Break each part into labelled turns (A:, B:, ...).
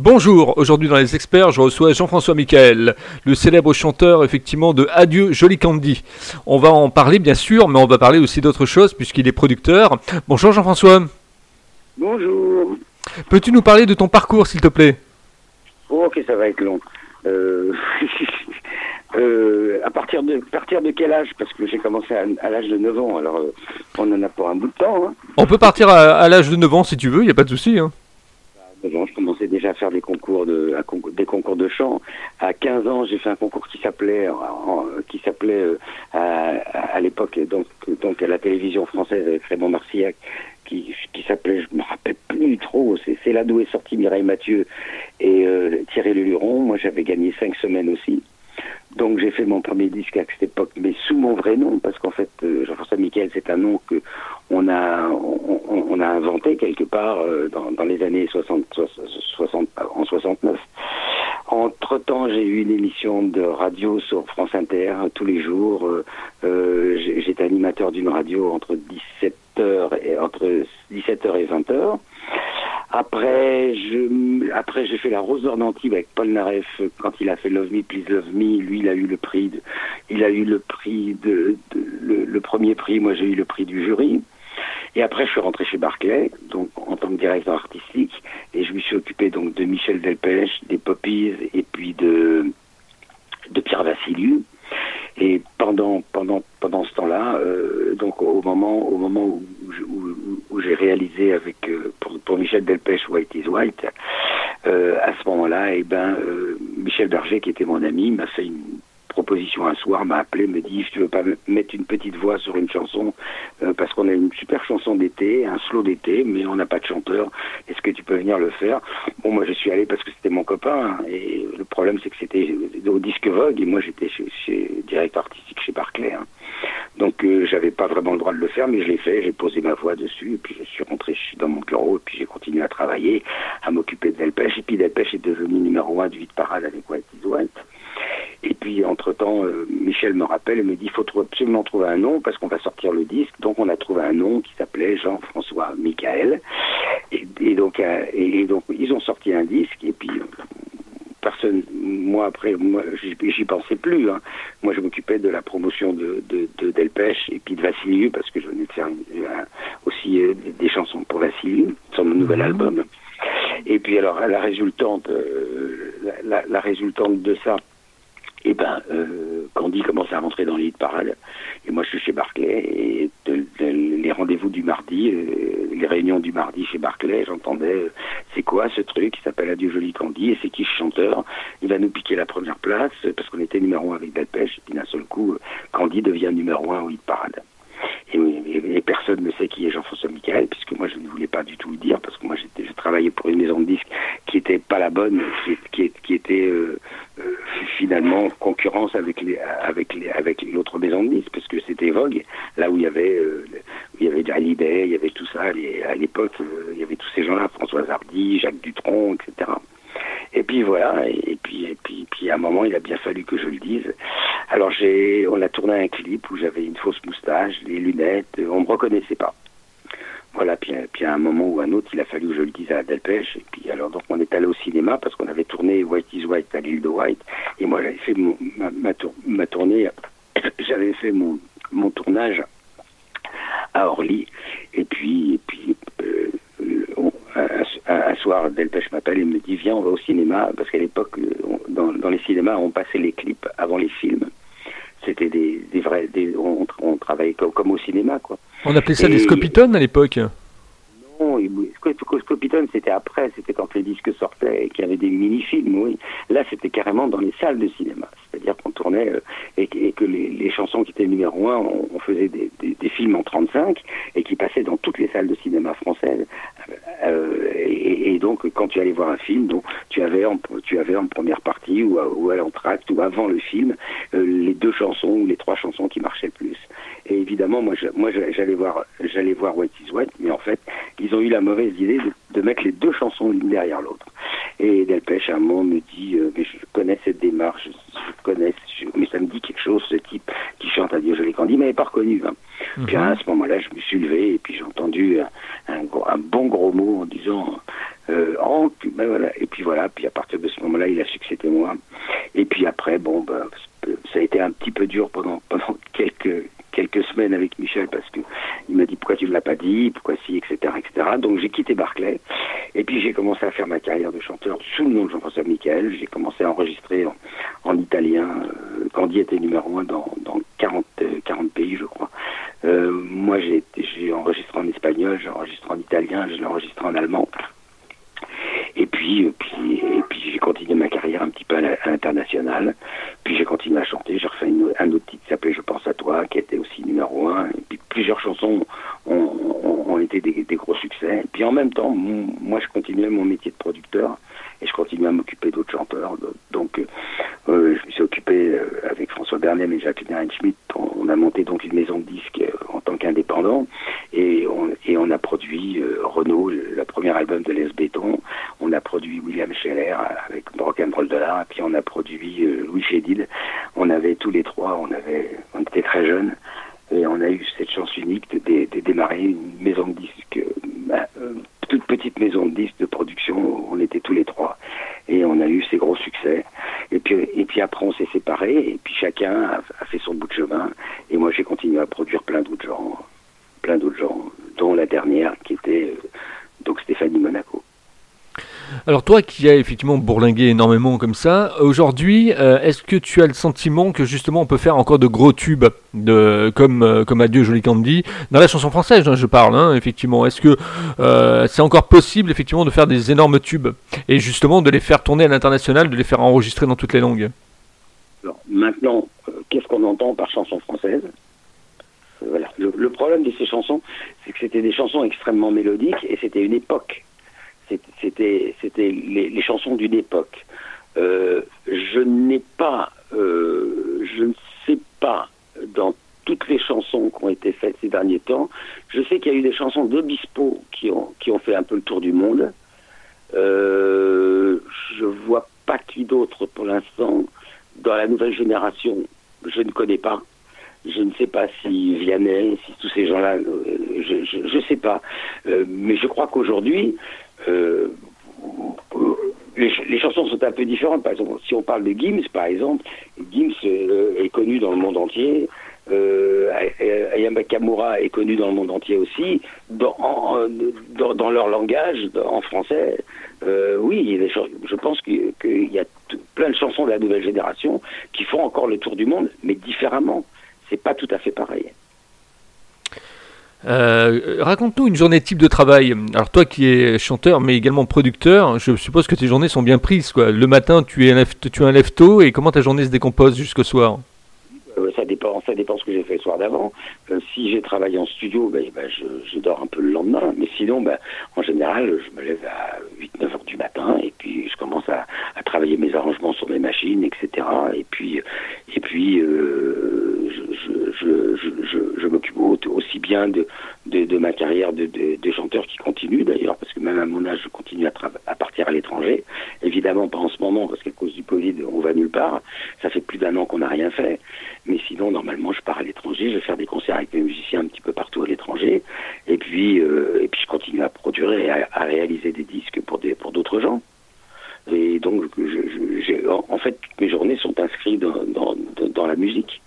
A: Bonjour, aujourd'hui dans les experts, je reçois Jean-François Michael, le célèbre chanteur effectivement de Adieu Joli Candy. On va en parler bien sûr, mais on va parler aussi d'autres choses puisqu'il est producteur. Bonjour Jean-François.
B: Bonjour.
A: Peux-tu nous parler de ton parcours s'il te plaît?
B: Oh, ok, ça va être long. Euh, euh, à partir de, partir de quel âge? Parce que j'ai commencé à, à l'âge de 9 ans, alors euh, on en a pour un bout de temps. Hein.
A: On peut partir à, à l'âge de 9 ans si tu veux, il n'y a pas de souci. Hein.
B: À 9 ans, je commençais déjà à faire des concours de, des concours de chant. À 15 ans, j'ai fait un concours qui s'appelait, en- qui s'appelait euh, à, l'époque donc, donc à la télévision française avec Raymond Marcillac, qui, qui s'appelait, je me rappelle plus trop, c'est c'est là d'où est sorti Mireille Mathieu et euh, Thierry Leluron. Moi, j'avais gagné cinq semaines aussi. Donc j'ai fait mon premier disque à cette époque, mais sous mon vrai nom, parce qu'en fait, euh, Jean-François Michael, c'est un nom que on a, on, a inventé quelque part euh, dans, les années 60, 60, en 69. Entre-temps, j'ai eu une émission de radio sur France Inter tous les jours. Euh, J'étais animateur d'une radio entre 17h et entre 17h et 20h. Après, je, après j'ai fait la Rose d'Or d'Antibes avec Paul Naref euh, quand il a fait Love Me, Please Love Me. Lui, il a eu le prix, de, il a eu le prix de, de- le, premier prix. Moi, j'ai eu le prix du jury. Et après, je suis rentré chez Barclay, donc en tant que directeur artistique, et je me suis occupé donc de Michel Delpech, des Poppies, et puis de de Pierre Vassiliou. Et pendant pendant pendant ce temps-là, euh, donc au moment au moment où, où, où- j'ai réalisé avec euh, pour, pour Michel Delpech White is White, euh, à ce moment-là, et ben euh, Michel Berger qui était mon ami m'a fait une proposition un soir, m'a appelé, me dit tu veux pas me- mettre une petite voix sur une chanson euh, parce qu'on a une super chanson d'été, un slow d'été, mais on n'a pas de chanteur. Est-ce que tu peux venir le faire? Bon, moi je suis allé parce que c'était mon copain et le problème c'est que c'était au disque Vogue et moi j'étais chez, chez artistique chez Barclay. hein. Donc euh, j'avais pas vraiment le droit de le faire, mais je l'ai fait. J'ai posé ma voix dessus et puis je suis rentré dans mon bureau et puis j'ai continué à travailler, à m'occuper de Delpech. Et puis Delpech est devenu numéro un du hit parade avec White is White. Et puis, entre-temps, euh, Michel me rappelle et me dit, il faut absolument trouver un nom parce qu'on va sortir le disque. Donc, on a trouvé un nom qui s'appelait Jean-François Michael. Et, et donc, euh, et, et donc, ils ont sorti un disque et puis... euh, Personne, moi après, moi j'y pensais plus. hein. Moi, je m'occupais de la promotion de, de, de Delpech et puis de Vassiliou parce que je venais de faire un- aussi euh, des, des chansons pour Vassiliou sur mon nouvel album. Et puis alors la résultante, euh, la, la- la résultante de ça, et ben euh, Candy commence à rentrer dans les hit parades. Et moi je suis chez Barclay et les rendez-vous du mardi, euh, les réunions du mardi chez Barclay, j'entendais euh, c'est quoi ce truc qui s'appelle Adieu joli Candy et c'est qui ce chanteur? Il va nous piquer la première place euh, parce qu'on était numéro un avec Delpech et puis d'un seul coup Candy devient numéro un au hit parade. Et, personne ne sait qui est Jean-François Michael, puisque moi je ne voulais pas du tout le dire, parce que moi j'étais, je travaillais pour une maison de disques qui était pas la bonne, qui, était finalement en concurrence avec les, avec les, avec l'autre maison de disques, parce que c'était Vogue, là où il y avait, euh, il y avait il y avait tout ça, à l'époque euh, il y avait tous ces gens-là, François Hardy, Jacques Dutronc, etc. Et puis voilà, et, puis et puis puis à un moment il a bien fallu que je le dise. Alors j'ai on a tourné un clip où j'avais une fausse moustache, les lunettes, on me reconnaissait pas. Voilà, puis, euh, à un moment ou un autre, il a fallu que je le dise à Delpech. Et puis alors donc on est allé au cinéma parce qu'on avait tourné White is White à l'île de White. Et moi j'avais fait mon, ma, tour- ma tournée, j'avais fait mon, tournage à Orly. Et puis, et puis euh, un, un soir, Delpech m'appelle et me dit Viens, on va au cinéma. Parce qu'à l'époque, euh, dans, dans les cinémas, on passait les clips avant les films. C'était des, des vrais. Des, on, on travaillait comme, comme au cinéma, quoi.
A: On appelait ça des
B: Et-
A: scopitones à l'époque.
B: Non, il- Scop- Scop- Scopitone, c'était après, c'était quand les disques sortaient et qu'il y avait des mini-films, oui. Là, c'était carrément dans les salles de cinéma. C'est-à-dire qu'on tournait euh, et, que- et que les, les chansons qui étaient numéro un, on, on faisait des, des- des films en 35 et qui passaient dans toutes les salles de cinéma françaises. Euh, et, et donc, quand tu allais voir un film, donc, tu, avais en, tu avais en première partie ou à, ou à l'entracte ou avant le film euh, les deux chansons ou les trois chansons qui marchaient le plus. Et évidemment, moi, je- moi je- j'allais voir, j'allais voir White is White, mais en fait, ils ont eu la mauvaise idée de, de mettre les deux chansons l'une derrière l'autre. Et Delpech, à un moment, me dit, euh, mais je connais cette démarche, je connais, mais ça me dit quelque chose, ce type qui chante à Dieu je l'ai dit, mais pas reconnu. Hein. Puis à ce moment-là, je me suis levé et puis j'ai entendu un, un, bon gros mot en disant euh, ben voilà. Et puis voilà, puis à partir de ce moment-là, il a su que c'était moi. Et puis après, bon, ben, ça a été un petit peu dur pendant, pendant quelques, quelques semaines avec Michel parce que il m'a dit pourquoi tu ne l'as pas dit, pourquoi si, etc., etc. Donc j'ai quitté Barclay et puis j'ai commencé à faire ma carrière de chanteur sous le nom de Jean-François Michael. J'ai commencé à enregistrer en, italien. Euh, Candy était numéro un dans, dans 40, 40 euh, pays, je crois. Euh, moi, j'ai enregistré en espagnol, j'ai enregistré en italien, je l'ai enregistré en allemand. Et puis, euh, j'ai continué ma carrière un petit peu à l'international. Puis j'ai continué à chanter. J'ai refait un autre titre qui s'appelait Je pense à toi, qui était aussi numéro un. Et puis plusieurs chansons ont, été des, des, gros succès. Et puis en même temps, moi, je continuais mon métier de producteur et je continuais à m'occuper d'autres chanteurs. Donc, euh, euh, je me suis occupé avec François Bernet et Jacques Schmidt. On, on, a monté donc une maison de disques en tant qu'indépendant et on, et a produit Renault, le premier album de Les Béton. On a produit William Scheller avec Rock'n'Roll de l'art, puis on a produit euh, Louis Chédid. On avait tous les trois, on avait, on était très jeunes, et on a eu cette chance unique de, démarrer une maison de disques, bah, euh, toute petite maison de disques de production. On était tous les trois, et on a eu ces gros succès. Et puis, et puis après, on s'est séparés, et puis chacun a, fait son bout de chemin. Et moi, j'ai continué à produire plein d'autres gens, plein d'autres gens, dont la dernière qui était euh, donc Stéphanie Monaco.
A: Alors toi qui as effectivement bourlingué énormément comme ça, aujourd'hui, euh, est-ce que tu as le sentiment que justement on peut faire encore de gros tubes de, comme, euh, comme Adieu Jolie Candy, dans la chanson française hein, je parle, hein, effectivement, est-ce que euh, c'est encore possible effectivement de faire des énormes tubes et justement de les faire tourner à l'international, de les faire enregistrer dans toutes les langues?
B: Alors, Maintenant, qu'est-ce qu'on entend par chanson française? Voilà. le problème de ces chansons, c'est que c'était des chansons extrêmement mélodiques et c'était une époque c'était c'était les, chansons d'une époque. Euh, je n'ai pas, euh, je ne sais pas dans toutes les chansons qui ont été faites ces derniers temps. Je sais qu'il y a eu des chansons d'Obispo qui ont qui ont fait un peu le tour du monde. Euh, je vois pas qui d'autre pour l'instant dans la nouvelle génération. Je ne connais pas. Je ne sais pas si Vianney, si tous ces gens-là, euh, je ne sais pas. mais je crois qu'aujourd'hui, euh, les, chansons sont un peu différentes. Par exemple, si on parle de Gims, par exemple, Gims euh, est connu dans le monde entier. Euh, Kamura est connu dans le monde entier aussi, dans, dans, leur langage, en français. Euh, oui, je pense qu'il y a plein de chansons de la nouvelle génération qui font encore le tour du monde, mais différemment. C'est pas tout à fait pareil.
A: Euh, raconte-nous une journée type de travail. Alors toi qui es chanteur mais également producteur, je suppose que tes journées sont bien prises. Le matin, tu es un, tu tôt et comment ta journée se décompose jusqu'au soir?
B: Euh, ça dépend, ça dépend ce que j'ai fait le soir d'avant. Euh, si j'ai travaillé en studio, ben, ben, je, dors un peu le lendemain. Mais sinon, ben, en général, je me lève à 8-9 heures du matin et puis je commence à, travailler mes arrangements sur mes machines, etc. Et puis, et puis je, m'occupe aussi bien de, de, ma carrière de, de, chanteur qui continue d'ailleurs, parce que même à mon âge, je continue à, à partir à l'étranger. Évidemment, pas en ce moment, parce qu'à cause du Covid, on va nulle part. Ça fait plus d'un an qu'on n'a rien fait. Mais sinon, normalement, je pars à l'étranger, je vais faire des concerts avec mes musiciens un petit peu partout à l'étranger. Et puis, euh, et puis, je continue à produire et à, réaliser des disques pour pour d'autres gens. Et donc, je, en fait, mes journées sont inscrites dans la musique.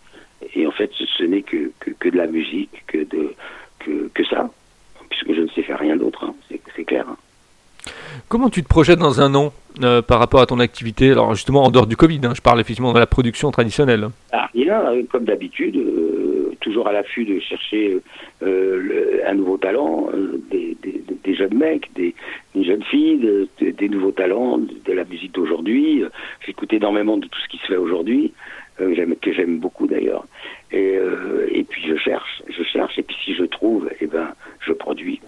B: Et en fait, ce, n'est que, que, de la musique, que, de, que, que ça, puisque je ne sais faire rien d'autre, hein. c'est clair. Hein.
A: Comment tu te projettes dans un an euh, par rapport à ton activité? Alors justement, en dehors du Covid, hein, je parle effectivement de la production traditionnelle.
B: Ah, rien, euh, comme d'habitude, euh, toujours à l'affût de chercher un nouveau talent, des, des, jeunes mecs, des, jeunes filles, des nouveaux talents, de, la musique d'aujourd'hui. J'écoute énormément de tout ce qui se fait aujourd'hui. Euh, que j'aime beaucoup d'ailleurs. Et, euh, et puis je cherche, je cherche, et puis si je trouve, eh ben, je produis.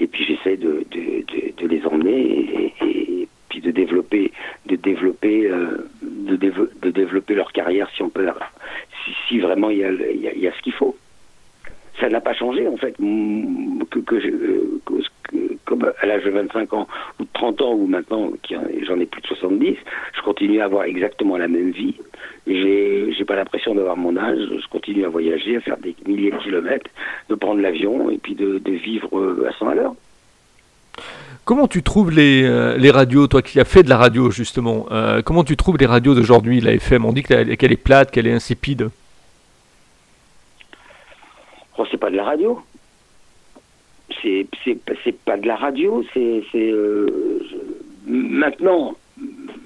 B: Et puis j'essaie de, de, de, les emmener et, puis de développer, de développer, euh, de, développer leur carrière si on peut, si, vraiment il y a, il y a, ce qu'il faut. Ça n'a pas changé en fait que, que, que, comme à l'âge de 25 ans ou de 30 ans ou maintenant j'en ai plus de 70, je continue à avoir exactement la même vie. J'ai, j'ai pas l'impression d'avoir mon âge. Je continue à voyager, à faire des milliers de kilomètres, de prendre l'avion et puis de, de vivre euh, à 100 à l'heure.
A: Comment tu trouves les, euh, les, radios, toi qui as fait de la radio justement, euh, comment tu trouves les radios d'aujourd'hui, la FM On dit qu'elle est plate, qu'elle est insipide.
B: Oh, c'est pas de la radio. C'est, pas de la radio, c'est, c'est maintenant,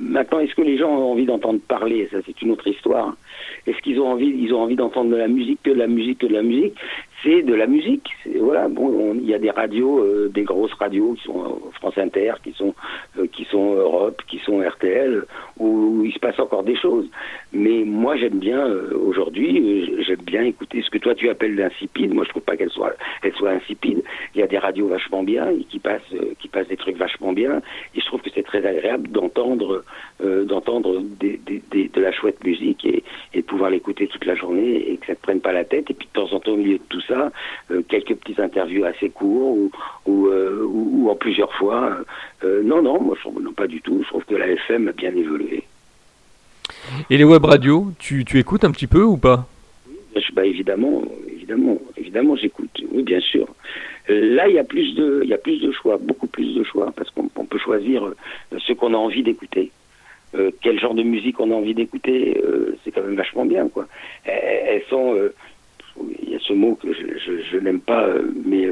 B: Maintenant, est-ce que les gens ont envie d'entendre parler? Ça, c'est une autre histoire. Est-ce qu'ils ont envie, ils ont envie d'entendre de la musique, que de la musique, que de la musique C'est de la musique. Voilà. Bon, il y a des radios, euh, des grosses radios qui sont euh, France Inter, qui sont euh, qui sont Europe, qui sont RTL, où, il se passe encore des choses. Mais moi, j'aime bien aujourd'hui, j'aime bien écouter ce que toi tu appelles l'insipide. Moi, je trouve pas qu'elle soit, elle soit insipide. Il y a des radios vachement bien qui passent, qui passent des trucs vachement bien. Et je trouve que c'est très agréable d'entendre d'entendre de la chouette musique de pouvoir l'écouter toute la journée et que ça ne te prenne pas la tête. Et puis de temps en temps, au milieu de tout ça, euh, quelques petites interviews assez courtes ou, euh, ou, en plusieurs fois. non, non, moi, je, non, pas du tout. Je trouve que la FM a bien évolué.
A: Et les web radios, tu, tu écoutes un petit peu ou pas?
B: Bah, évidemment, évidemment, évidemment, j'écoute. Oui, bien sûr. Là, il y a plus de, il y a plus de choix, beaucoup plus de choix, parce qu'on peut choisir ce qu'on a envie d'écouter. Euh, quel genre de musique on a envie d'écouter, euh, c'est quand même vachement bien, quoi. Elles, sont, euh, il y a ce mot que je, n'aime pas, mais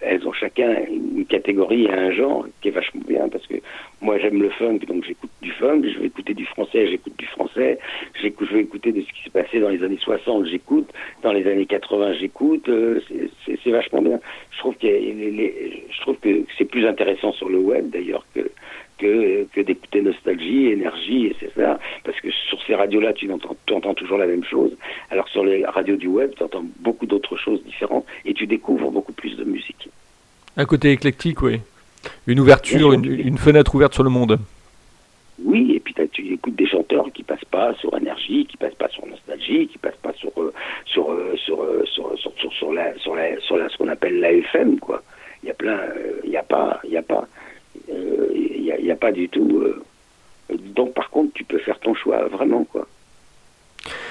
B: elles ont chacun une catégorie et un genre qui est vachement bien parce que moi j'aime le funk donc j'écoute du funk, je vais écouter du français, j'écoute du français, je vais écouter de ce qui s'est passé dans les années 60, j'écoute, dans les années 80 j'écoute, c'est vachement bien. Je trouve que c'est plus intéressant sur le web d'ailleurs que que, que d'écouter Nostalgie, Énergie, et c'est ça. Parce que sur ces radios-là, tu entends, tu entends toujours la même chose. Alors sur les radios du web, tu entends beaucoup d'autres choses différentes et tu découvres beaucoup plus de musique.
A: Un côté éclectique, oui. Une ouverture, une, fenêtre ouverte sur le monde.
B: Oui, et puis tu écoutes des chanteurs qui passent pas sur énergie, qui passent pas sur nostalgie, qui passent pas sur euh, sur, euh, sur, euh, sur, sur, sur, sur, la sur la sur la ce qu'on appelle la FM quoi. Il y a plein, il y a pas, il y a pas n'y a, pas du tout. Euh, donc, par contre, tu peux faire ton choix vraiment, quoi.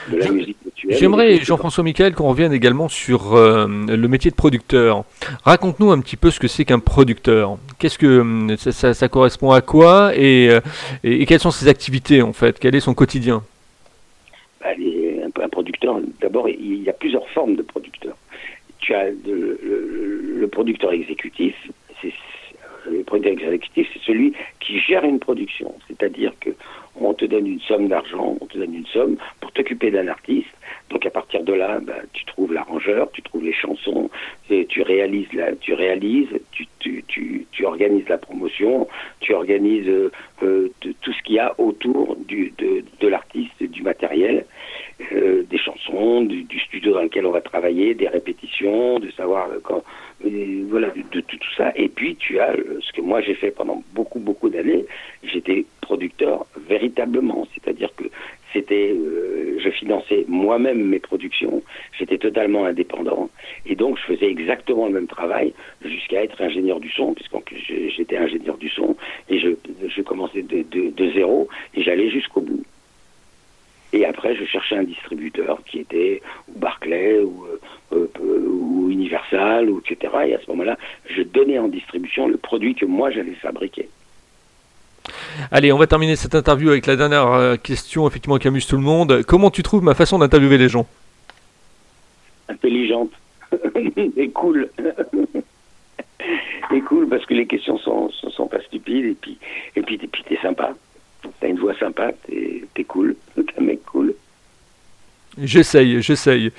A: De la musique J'aimerais, Jean-François Michael, qu'on revienne également sur euh, le métier de producteur. Raconte-nous un petit peu ce que c'est qu'un producteur. Qu'est-ce que hum, ça, correspond à quoi euh, et, et, quelles sont ses activités en fait? Quel est son quotidien?
B: Bah, un, producteur, d'abord, il y a plusieurs formes de producteur. Tu as le producteur exécutif, c'est le producteur exécutif, c'est celui qui gère une production. C'est-à-dire que on te donne une somme d'argent, on te donne une somme pour t'occuper d'un artiste. Donc à partir de là, ben, tu trouves l'arrangeur, tu trouves les chansons, tu réalises, la, tu réalises, tu, tu, tu, tu, organises la promotion, tu organises euh, euh tout ce qu'il y a autour du, de, de l'artiste, du matériel, euh, des chansons, du, du, studio dans lequel on va travailler, des répétitions, de savoir quand, voilà, de, tout ça. Et puis tu as euh, ce que moi j'ai fait pendant beaucoup beaucoup d'années. J'étais producteur véritablement, c'est-à-dire que c'était, euh, je finançais moi-même mes productions. J'étais totalement indépendant et donc je faisais exactement le même travail jusqu'à être ingénieur du son, puisqu'en plus j'étais ingénieur du son et je, je commençais de, zéro et j'allais jusqu'au bout. Et après, je cherchais un distributeur qui était ou Barclay ou, euh, euh, ou Universal, ou etc. Et à ce moment-là, je donnais en distribution le produit que moi j'avais fabriqué.
A: Allez, on va terminer cette interview avec la dernière euh, question, effectivement, qui amuse tout le monde. Comment tu trouves ma façon d'interviewer les gens?
B: Intelligente et cool. et cool parce que les questions sont, sont, pas stupides et puis et puis, et puis t'es sympa. T'as une voix sympa, t'es cool, t'es un mec cool.
A: J'essaye, j'essaye.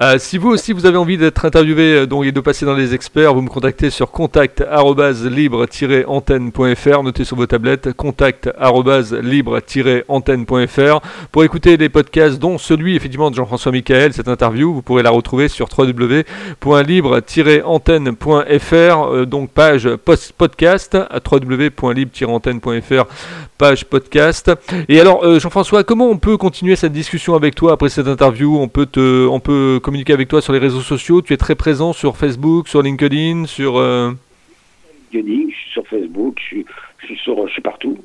A: Euh, si vous aussi vous avez envie d'être interviewé euh, donc, et de passer dans les experts, vous me contactez sur contact-libre-antenne.fr. Notez sur vos tablettes contact-libre-antenne.fr. Pour écouter les podcasts, dont celui effectivement de Jean-François Michael, cette interview, vous pourrez la retrouver sur www.libre-antenne.fr. Euh, donc page podcast à www.libre-antenne.fr, page podcast. Et alors, Jean-François, comment on peut continuer cette discussion avec toi après cette interview, on peut, te, on peut communiquer avec toi sur les réseaux sociaux. Tu es très présent sur Facebook, sur LinkedIn, sur... Euh,
B: LinkedIn, je suis sur Facebook, je suis, je suis, sur, je suis partout.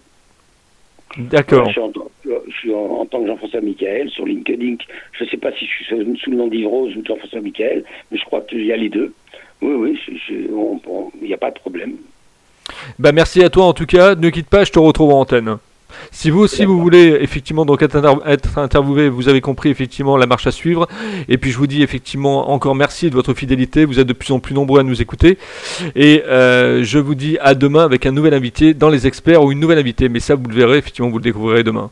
A: D'accord.
B: Je suis, en, je suis en, en tant que Jean-François Michael sur LinkedIn. Je ne sais pas si je suis sous, le nom d'Yvrose ou de Jean-François Michael, mais je crois qu'il y a les deux. Oui, oui, il n'y a pas de problème.
A: Bah merci à toi en tout cas. Ne quitte pas, je te retrouve en antenne. Si vous aussi vous voulez effectivement donc être, inter- être interviewé, vous avez compris effectivement la marche à suivre. Et puis je vous dis effectivement encore merci de votre fidélité. Vous êtes de plus en plus nombreux à nous écouter. Et euh, je vous dis à demain avec un nouvel invité dans les experts ou une nouvelle invitée. Mais ça vous le verrez effectivement, vous le découvrirez demain.